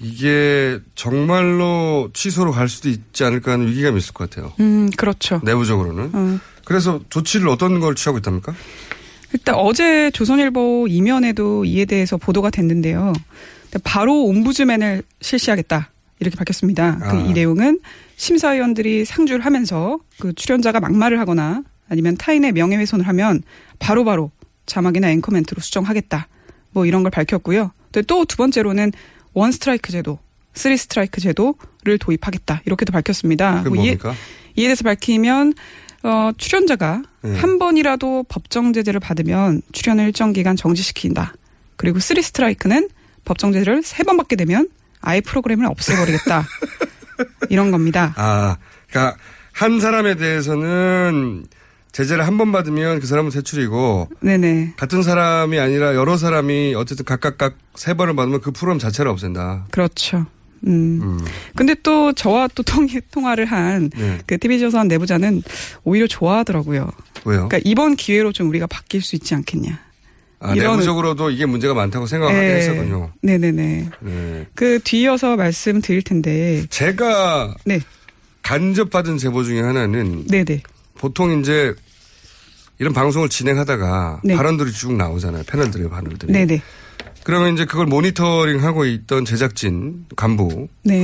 이게 정말로 취소로 갈 수도 있지 않을까 하는 위기감이 있을 것 같아요. 음 그렇죠. 내부적으로는. 어. 그래서 조치를 어떤 걸 취하고 있답니까? 일단 어제 조선일보 이면에도 이에 대해서 보도가 됐는데요. 바로 옴부즈맨을 실시하겠다 이렇게 밝혔습니다. 그 아. 이 내용은 심사위원들이 상주를 하면서 그 출연자가 막말을 하거나 아니면 타인의 명예훼손을 하면 바로바로 자막이나 앵커 멘트로 수정하겠다. 뭐 이런 걸 밝혔고요. 또 두 번째로는 one strike 제도, three strike 제도를 도입하겠다. 이렇게도 밝혔습니다. 뭐 이에? 이에 대해서 밝히면 어, 출연자가 네. 한 번이라도 법정 제재를 받으면 출연을 일정 기간 정지시킨다. 그리고 three strike는 법정 제재를 세 번 받게 되면 아예 프로그램을 없애버리겠다. 이런 겁니다. 아, 그러니까 한 사람에 대해서는 제재를 한 번 받으면 그 사람은 퇴출이고 네네. 같은 사람이 아니라 여러 사람이 어쨌든 각각각 세 번을 받으면 그 프로그램 자체를 없앤다. 그렇죠. 음. 근데 또 저와 또 통, 통화를 한 네. 그 TV조선 내부자는 오히려 좋아하더라고요. 왜요? 그러니까 이번 기회로 좀 우리가 바뀔 수 있지 않겠냐. 아, 이런- 내부적으로도 이게 문제가 많다고 생각하게 예. 했었군요. 네네네. 네. 그 뒤이어서 말씀드릴 텐데. 제가 네. 간접 받은 제보 중에 하나는 네네. 보통 이제 이런 방송을 진행하다가 네. 발언들이 쭉 나오잖아요. 패널들의 발언들이. 네네. 그러면 이제 그걸 모니터링 하고 있던 제작진 간부가 네.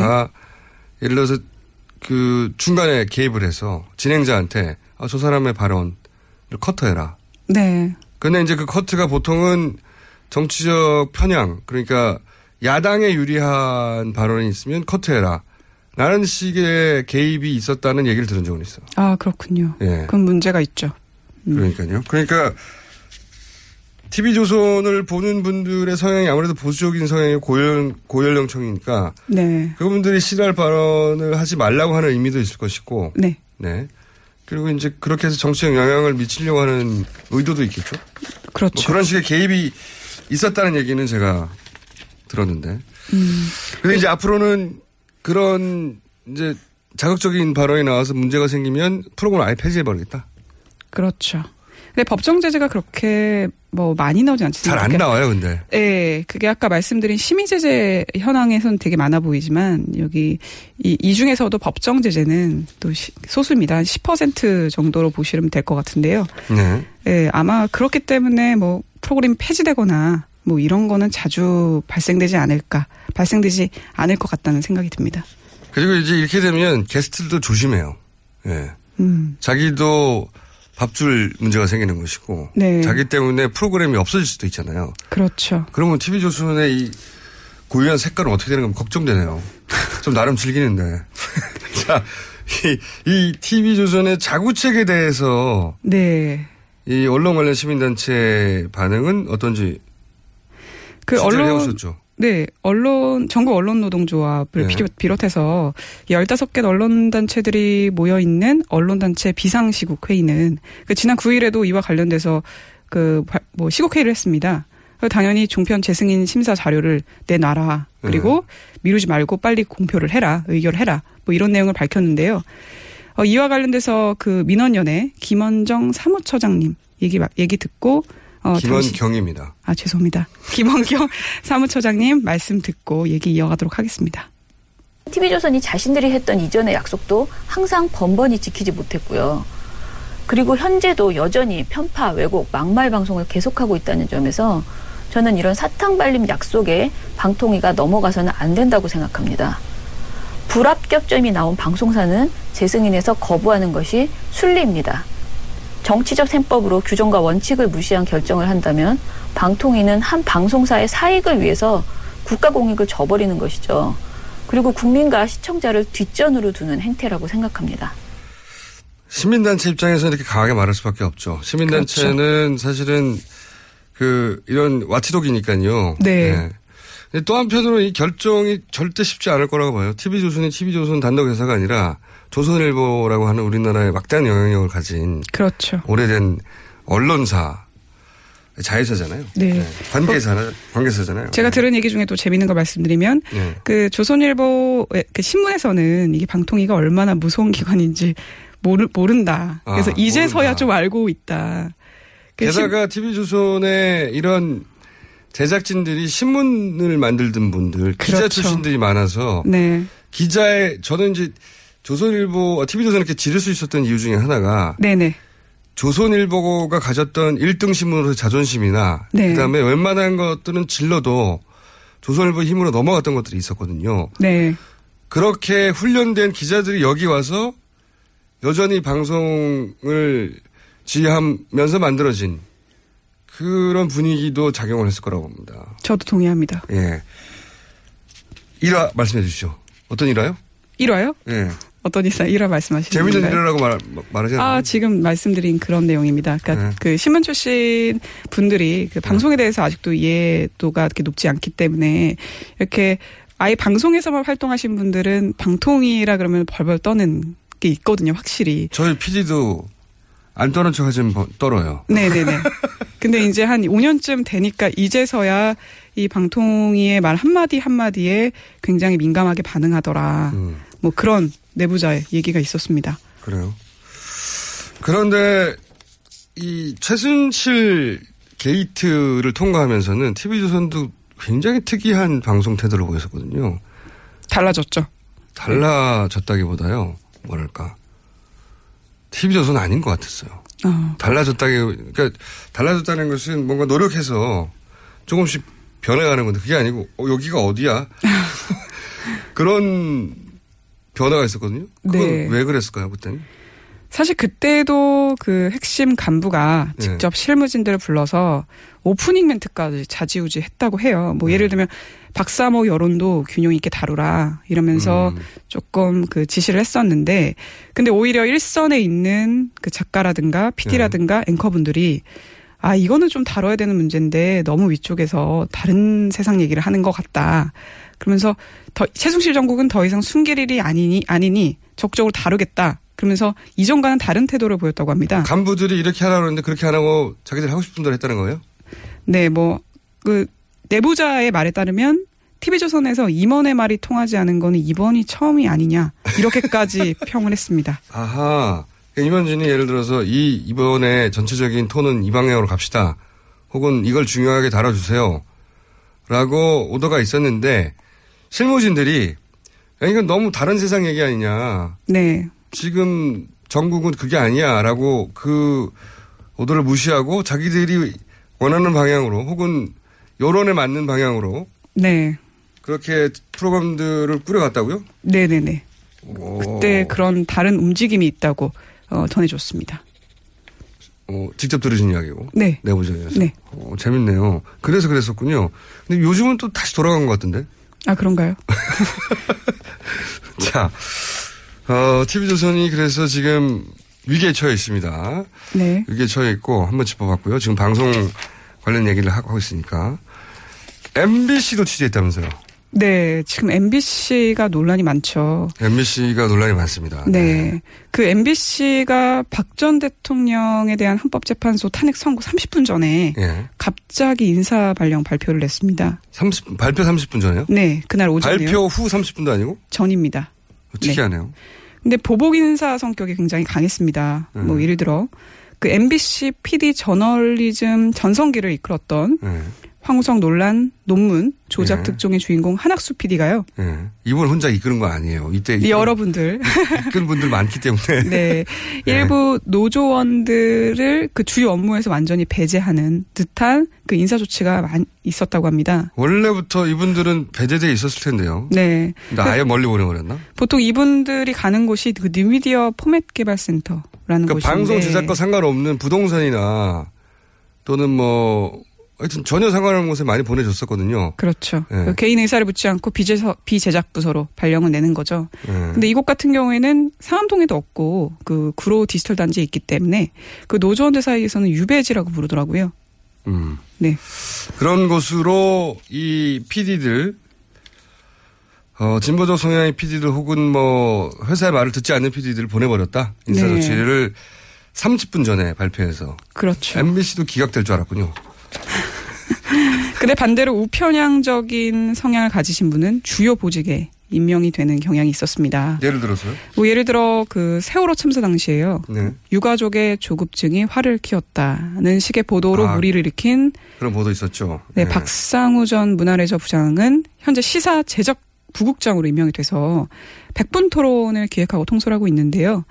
예를 들어서 그 중간에 개입을 해서 진행자한테 아, 저 사람의 발언을 커트해라. 네. 근데 이제 그 커트가 보통은 정치적 편향 그러니까 야당에 유리한 발언이 있으면 커트해라. 라는 식의 개입이 있었다는 얘기를 들은 적은 있어. 아, 그렇군요. 예. 그건 문제가 있죠. 그러니까요. 그러니까 TV조선을 보는 분들의 성향이 아무래도 보수적인 성향이 고연, 고연령층이니까 네. 그분들이 싫어할 발언을 하지 말라고 하는 의미도 있을 것이고 네. 네. 그리고 이제 그렇게 해서 정치적 영향을 미치려고 하는 의도도 있겠죠. 그렇죠. 뭐 그런 식의 개입이 있었다는 얘기는 제가 들었는데. 음. 근데 이제 앞으로는 그런 이제 자극적인 발언이 나와서 문제가 생기면 프로그램을 아예 폐지해버리겠다. 그렇죠. 근데 법정 제재가 그렇게 뭐 많이 나오지 않습니까? 잘안 나와요, 근데. 예, 그게 아까 말씀드린 심의 제재 현황에서는 되게 많아 보이지만 여기 이, 이 중에서도 법정 제재는 또 시- 소수입니다. 한 10% 정도로 보시면 될 것 같은데요. 네. 예, 아마 그렇기 때문에 뭐 프로그램 폐지되거나 뭐 이런 거는 자주 발생되지 않을까, 발생되지 않을 것 같다는 생각이 듭니다. 그리고 이제 이렇게 되면 게스트들도 조심해요. 예. 음, 자기도 밥줄 문제가 생기는 것이고. 네. 자기 때문에 프로그램이 없어질 수도 있잖아요. 그렇죠. 그러면 TV조선의 이 고유한 색깔은 어떻게 되는 가 걱정되네요. 좀 나름 즐기는데. 자, 이, 이 TV조선의 자구책에 대해서 네. 이 언론 관련 시민단체 반응은 어떤지 그 언론 해오셨죠? 네, 언론 전국 언론 노동조합을 네. 비롯- 비롯해서 15개 언론 단체들이 모여 있는 언론 단체 비상 시국 회의는 그 지난 9일에도 이와 관련돼서 그 뭐 시국 회의를 했습니다. 당연히 종편 재승인 심사 자료를 내놔라. 그리고 미루지 말고 빨리 공표를 해라. 의결을 해라. 뭐 이런 내용을 밝혔는데요. 어, 이와 관련돼서 그 민원연의 김원정 사무처장님 얘기 마- 얘기 듣고 어, 김원경입니다. 아 죄송합니다. 김원경 사무처장님 말씀 듣고 얘기 이어가도록 하겠습니다. TV조선이 자신들이 했던 이전의 약속도 항상 번번이 지키지 못했고요. 그리고 현재도 여전히 편파, 왜곡, 막말 방송을 계속하고 있다는 점에서 저는 이런 사탕 발림 약속에 방통위가 넘어가서는 안 된다고 생각합니다. 불합격점이 나온 방송사는 재승인에서 거부하는 것이 순리입니다. 정치적 셈법으로 규정과 원칙을 무시한 결정을 한다면 방통위는 한 방송사의 사익을 위해서 국가 공익을 저버리는 것이죠. 그리고 국민과 시청자를 뒷전으로 두는 행태라고 생각합니다. 시민단체 입장에서 이렇게 강하게 말할 수밖에 없죠. 시민단체는 그렇죠. 사실은 그 이런 와치독이니까요. 네. 근데 또 한편으로는 이 결정이 절대 쉽지 않을 거라고 봐요. TV조선이 TV조선 단독 회사가 아니라 조선일보라고 하는 우리나라의 막대한 영향력을 가진 그렇죠. 오래된 언론사 자회사잖아요. 네. 관계사 관계사잖아요. 제가 들은 얘기 중에 또 재밌는 걸 말씀드리면 네. 그 조선일보 그 신문에서는 이게 방통위가 얼마나 무서운 기관인지 모르, 모른다. 그래서 아, 이제서야 모른다. 좀 알고 있다. 그 게다가 TV조선의 이런 제작진들이 신문을 만들던 분들, 기자 그렇죠. 출신들이 많아서 심- 네. 기자의 저는 이제 조선일보, TV조선을 이렇게 지를 수 있었던 이유 중에 하나가 네네. 조선일보가 가졌던 1등 신문으로의 자존심이나 네. 그다음에 웬만한 것들은 질러도 조선일보 힘으로 넘어갔던 것들이 있었거든요. 네. 그렇게 훈련된 기자들이 여기 와서 여전히 방송을 지휘하면서 만들어진 그런 분위기도 작용을 했을 거라고 봅니다. 저도 동의합니다. 예. 일화 말씀해 주시죠. 어떤 일화요? 1화요? 예. 어떤 일화, 1화 말씀하시는 재밌는? 일화라고 말, 말하지 않아요? 아, 지금 말씀드린 그런 내용입니다. 그러니까 네. 그 신문 출신 분들이 그 방송에 대해서 아직도 이해도가 그렇게 높지 않기 때문에 이렇게 아예 방송에서만 활동하신 분들은 방통이라 그러면 벌벌 떠는 게 있거든요, 확실히. 저희 PD도 안 떠는 척 하지만 뭐 떨어요. 네네네. 근데 이제 한 5년쯤 되니까 이제서야 이 방통위의 말 한마디 한마디에 굉장히 민감하게 반응하더라. 음. 뭐 그런 내부자의 얘기가 있었습니다. 그래요. 그런데 이 최순실 게이트를 통과하면서는 TV조선도 굉장히 특이한 방송 태도를 보였었거든요. 달라졌죠. 달라졌다기보다요. 뭐랄까. TV조선은 아닌 것 같았어요. 어, 달라졌다기, 그러니까 달라졌다는 것은 뭔가 노력해서 조금씩 변해가는 건데 그게 아니고 어, 여기가 어디야? 그런 변화가 있었거든요. 그건 네. 왜 그랬을까요, 그때는? 사실 그때도 그 핵심 간부가 네. 직접 실무진들을 불러서 오프닝 멘트까지 자지우지 했다고 해요. 네. 뭐 예를 들면 박사모 여론도 균형 있게 다루라 이러면서 음. 조금 그 지시를 했었는데 근데 오히려 일선에 있는 그 작가라든가 PD라든가 네. 앵커분들이 아 이거는 좀 다뤄야 되는 문제인데 너무 위쪽에서 다른 세상 얘기를 하는 것 같다. 그러면서 더 최순실 정국은 더 이상 숨길 일이 아니니 아니니 적극적으로 다루겠다. 그러면서 이전과는 다른 태도를 보였다고 합니다. 간부들이 이렇게 하라고 그러는데 그렇게 안 하고 자기들 하고 싶은 대로 했다는 거예요? 네, 뭐, 그, 내부자의 말에 따르면 TV조선에서 임원의 말이 통하지 않은 거는 이번이 처음이 아니냐. 이렇게까지 평을 했습니다. 아하. 임현진이 예를 들어서 이, 이번에 전체적인 톤은 이 방향으로 갑시다. 혹은 이걸 중요하게 다뤄주세요. 라고 오더가 있었는데, 실무진들이, 야, 이건 너무 다른 세상 얘기 아니냐. 네. 지금 전국은 그게 아니야. 라고 그 오더를 무시하고 자기들이 원하는 방향으로 혹은 여론에 맞는 방향으로 네. 그렇게 프로그램들을 꾸려갔다고요? 네네네. 오. 그때 그런 다른 움직임이 있다고 어, 전해줬습니다. 어, 직접 들으신 이야기고. 네. 내부적이어서. 네. 어, 재밌네요. 그래서 그랬었군요. 근데 요즘은 또 다시 돌아간 것 같은데. 아, 그런가요? 자, 어, TV조선이 그래서 지금 위기에 처해 있습니다. 네. 위기에 처해 있고 한번 짚어봤고요. 지금 방송 관련 얘기를 하고 있으니까. MBC도 취재했다면서요. 네, 지금 MBC가 논란이 많죠. MBC가 논란이 많습니다. 네. 그 MBC가 박 전 대통령에 대한 헌법재판소 탄핵 선고 30분 전에 예. 갑자기 인사 발령 발표를 냈습니다. 30 발표 30분 전에요? 네, 그날 오전이요. 발표 후 30분도 아니고? 전입니다. 특이하네요. 근데 보복 인사 성격이 굉장히 강했습니다. 음. 뭐 예를 들어 그 MBC PD 저널리즘 전성기를 이끌었던 예. 황우성 논란 논문 조작 예. 특종의 주인공 한학수 PD가요. 예. 이분 혼자 이끄는 거 아니에요. 이때 이끌- 여러분들 이끈 분들 많기 때문에. 네. 일부 노조원들을 그 주요 업무에서 완전히 배제하는 듯한 그 인사 조치가 많이 있었다고 합니다. 원래부터 이분들은 배제돼 있었을 텐데요. 네. 근데 아예 멀리 보내버렸나? 보통 이분들이 가는 곳이 그 뉴미디어 포맷 개발센터라는 그러니까 곳인데 방송 제작과 상관없는 부동산이나 또는 뭐 하여튼 전혀 상관없는 곳에 많이 보내줬었거든요. 그렇죠. 예. 그 개인 의사를 묻지 않고 비제서, 비제작 부서로 발령을 내는 거죠. 예. 근데 이곳 같은 경우에는 상암동에도 없고 그 구로 디지털 단지에 있기 때문에 그 노조원들 사이에서는 유배지라고 부르더라고요. 음. 네. 그런 곳으로 이 PD들 어, 진보적 성향의 PD들 혹은 뭐 회사의 말을 듣지 않는 PD들을 보내버렸다. 인사 네. 조치를 30분 전에 발표해서 그렇죠. MBC도 기각될 줄 알았군요. 근데 반대로 우편향적인 성향을 가지신 분은 주요 보직에 임명이 되는 경향이 있었습니다. 예를 들어서요? 뭐 예를 들어 그 세월호 참사 당시에요. 네. 유가족의 조급증이 화를 키웠다는 식의 보도로 아. 무리를 일으킨 그런 보도 있었죠. 네, 네. 박상우 전 문화레저 부장은 현재 시사 제작 부국장으로 임명이 돼서 백분 토론을 기획하고 통솔하고 있는데요.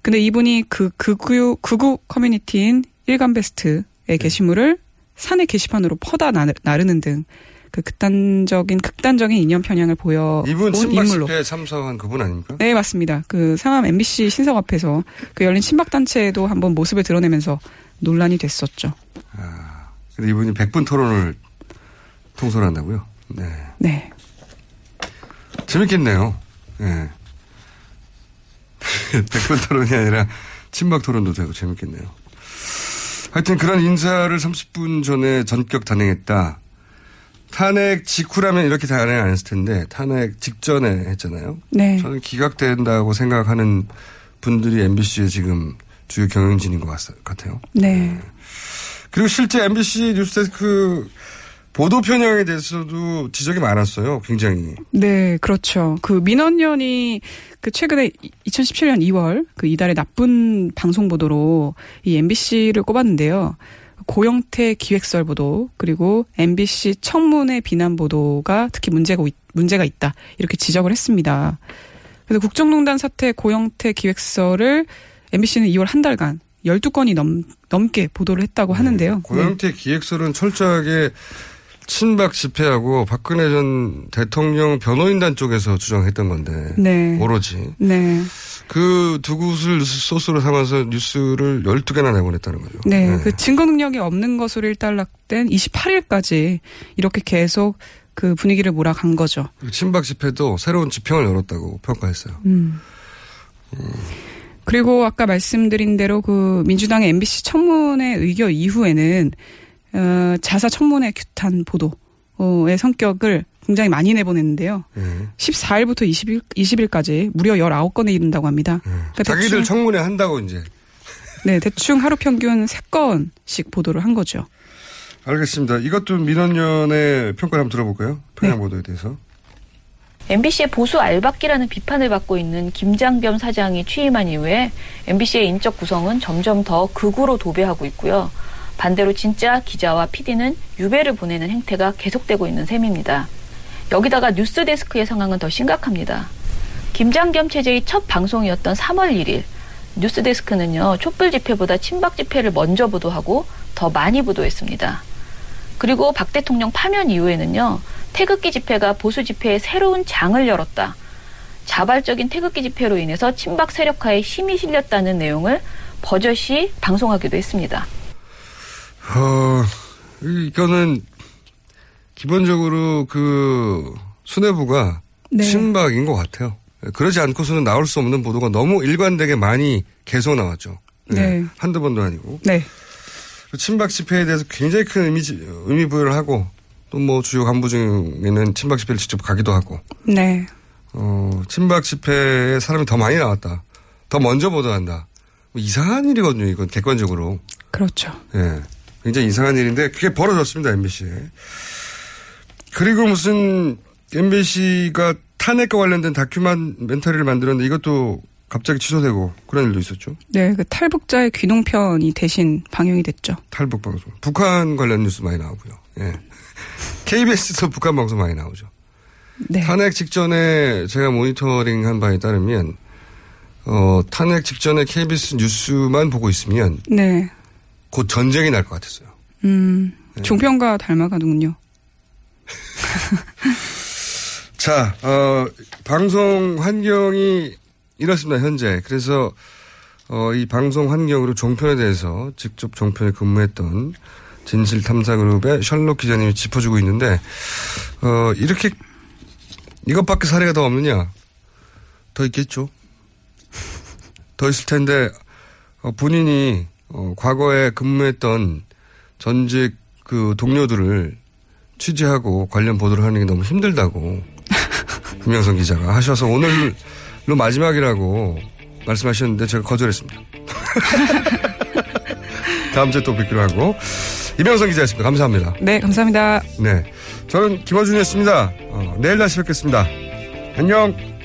근데 이분이 그 극우 극우 커뮤니티인 일간 베스트의 네. 게시물을 사내 게시판으로 퍼다 나르- 나르는 등 그 극단적인 극단적인 이념 편향을 보여 이분 온 친박. 집회에 참석한 그분 아닙니까? 네, 맞습니다. 그 상암 MBC 신석 앞에서 그 열린 친박 단체에도 한번 모습을 드러내면서 논란이 됐었죠. 근데 이분이 100분 토론을 통솔한다고요? 네. 네. 재밌겠네요. 예. 100분 토론이 아니라 친박 토론도 되고 재밌겠네요. 하여튼 그런 인사를 30분 전에 전격 단행했다. 탄핵 직후라면 이렇게 단행 안 했을 텐데 탄핵 직전에 했잖아요. 네. 저는 기각된다고 생각하는 분들이 MBC의 지금 주요 경영진인 것 같- 같아요. 네. 그리고 실제 MBC 뉴스데스크 보도 편향에 대해서도 지적이 많았어요. 굉장히. 네, 그렇죠. 그 민원연이 그 최근에 2017년 2월 그 이달에 나쁜 방송 보도로 이 MBC를 꼽았는데요. 고영태 기획설 보도 그리고 MBC 청문회 비난 보도가 특히 문제가 있- 문제가 있다 이렇게 지적을 했습니다. 그래서 국정농단 사태 고영태 기획설을 MBC는 2월 한 달간 12건이 넘, 넘게 보도를 했다고 하는데요. 네. 고영태 기획설은 철저하게 친박 집회하고 박근혜 전 대통령 변호인단 쪽에서 주장했던 건데 네. 오로지 네. 그 두 곳을 소스로 삼아서 뉴스를 12개나 내보냈다는 거죠. 네, 그 증거 능력이 없는 것으로 일단락된 28일까지 이렇게 계속 그 분위기를 몰아간 거죠. 그리고 친박 집회도 새로운 지평을 열었다고 평가했어요. 음. 그리고 아까 말씀드린 대로 그 민주당의 MBC 청문회 의결 이후에는 어, 자사 청문회 규탄 보도의 성격을 굉장히 많이 내보냈는데요. 네. 14일부터 20일, 20일까지 무려 19건에 이른다고 합니다. 그러니까 자기들 대충, 청문회 한다고 이제 네, 대충 하루 평균 3건씩 보도를 한 거죠. 알겠습니다. 이것도 민원연의 평가를 한번 들어볼까요? 평양 보도에 대해서. MBC의 보수 알박기라는 비판을 받고 있는 김장겸 사장이 취임한 이후에 MBC의 인적 구성은 점점 더 극우로 도배하고 있고요. 반대로 진짜 기자와 PD는 유배를 보내는 행태가 계속되고 있는 셈입니다. 여기다가 뉴스데스크의 상황은 더 심각합니다. 김장겸 체제의 첫 방송이었던 3월 1일 뉴스데스크는요 촛불 집회보다 친박 집회를 먼저 보도하고 더 많이 보도했습니다. 그리고 박 대통령 파면 이후에는요 태극기 집회가 보수 집회에 새로운 장을 열었다. 자발적인 태극기 집회로 인해서 친박 세력화에 힘이 실렸다는 내용을 버젓이 방송하기도 했습니다. 어, 이거는 기본적으로 그 수뇌부가 네. 친박인 것 같아요. 그러지 않고서는 나올 수 없는 보도가 너무 일관되게 많이 계속 나왔죠. 네. 한두 번도 아니고. 네. 친박 집회에 대해서 굉장히 큰 의미, 의미 부여를 하고 또 뭐 주요 간부 중에는 친박 집회를 직접 가기도 하고 네. 어, 친박 집회에 사람이 더 많이 나왔다. 더 먼저 보도한다. 뭐 이상한 일이거든요. 이건 객관적으로. 그렇죠. 예. 굉장히 이상한 일인데 그게 벌어졌습니다. MBC에. 그리고 무슨 MBC가 탄핵과 관련된 다큐멘터리를 만들었는데 이것도 갑자기 취소되고 그런 일도 있었죠. 네, 그 탈북자의 귀농편이 대신 방영이 됐죠. 탈북 방송. 북한 관련 뉴스 많이 나오고요. 예. KBS도 북한 방송 많이 나오죠. 네. 탄핵 직전에 제가 모니터링 한 바에 따르면 어, 탄핵 직전에 KBS 뉴스만 보고 있으면 네. 곧 전쟁이 날 것 같았어요. 음, 네. 종편과 닮아가는군요. 자, 어, 방송 환경이 이렇습니다, 현재. 그래서, 어, 이 방송 환경으로 종편에 대해서 직접 종편에 근무했던 진실탐사그룹의 셜록 기자님이 짚어주고 있는데, 어, 이렇게, 이것밖에 사례가 더 없느냐? 더 있겠죠. 더 있을 텐데, 어, 본인이, 어, 과거에 근무했던 전직 그 동료들을 취재하고 관련 보도를 하는 게 너무 힘들다고 김영선 기자가 하셔서 오늘로 마지막이라고 말씀하셨는데 제가 거절했습니다. 다음 주에 또 뵙기로 하고 이명선 기자였습니다. 감사합니다. 네, 감사합니다. 네, 저는 김어준이었습니다. 어, 내일 다시 뵙겠습니다. 안녕.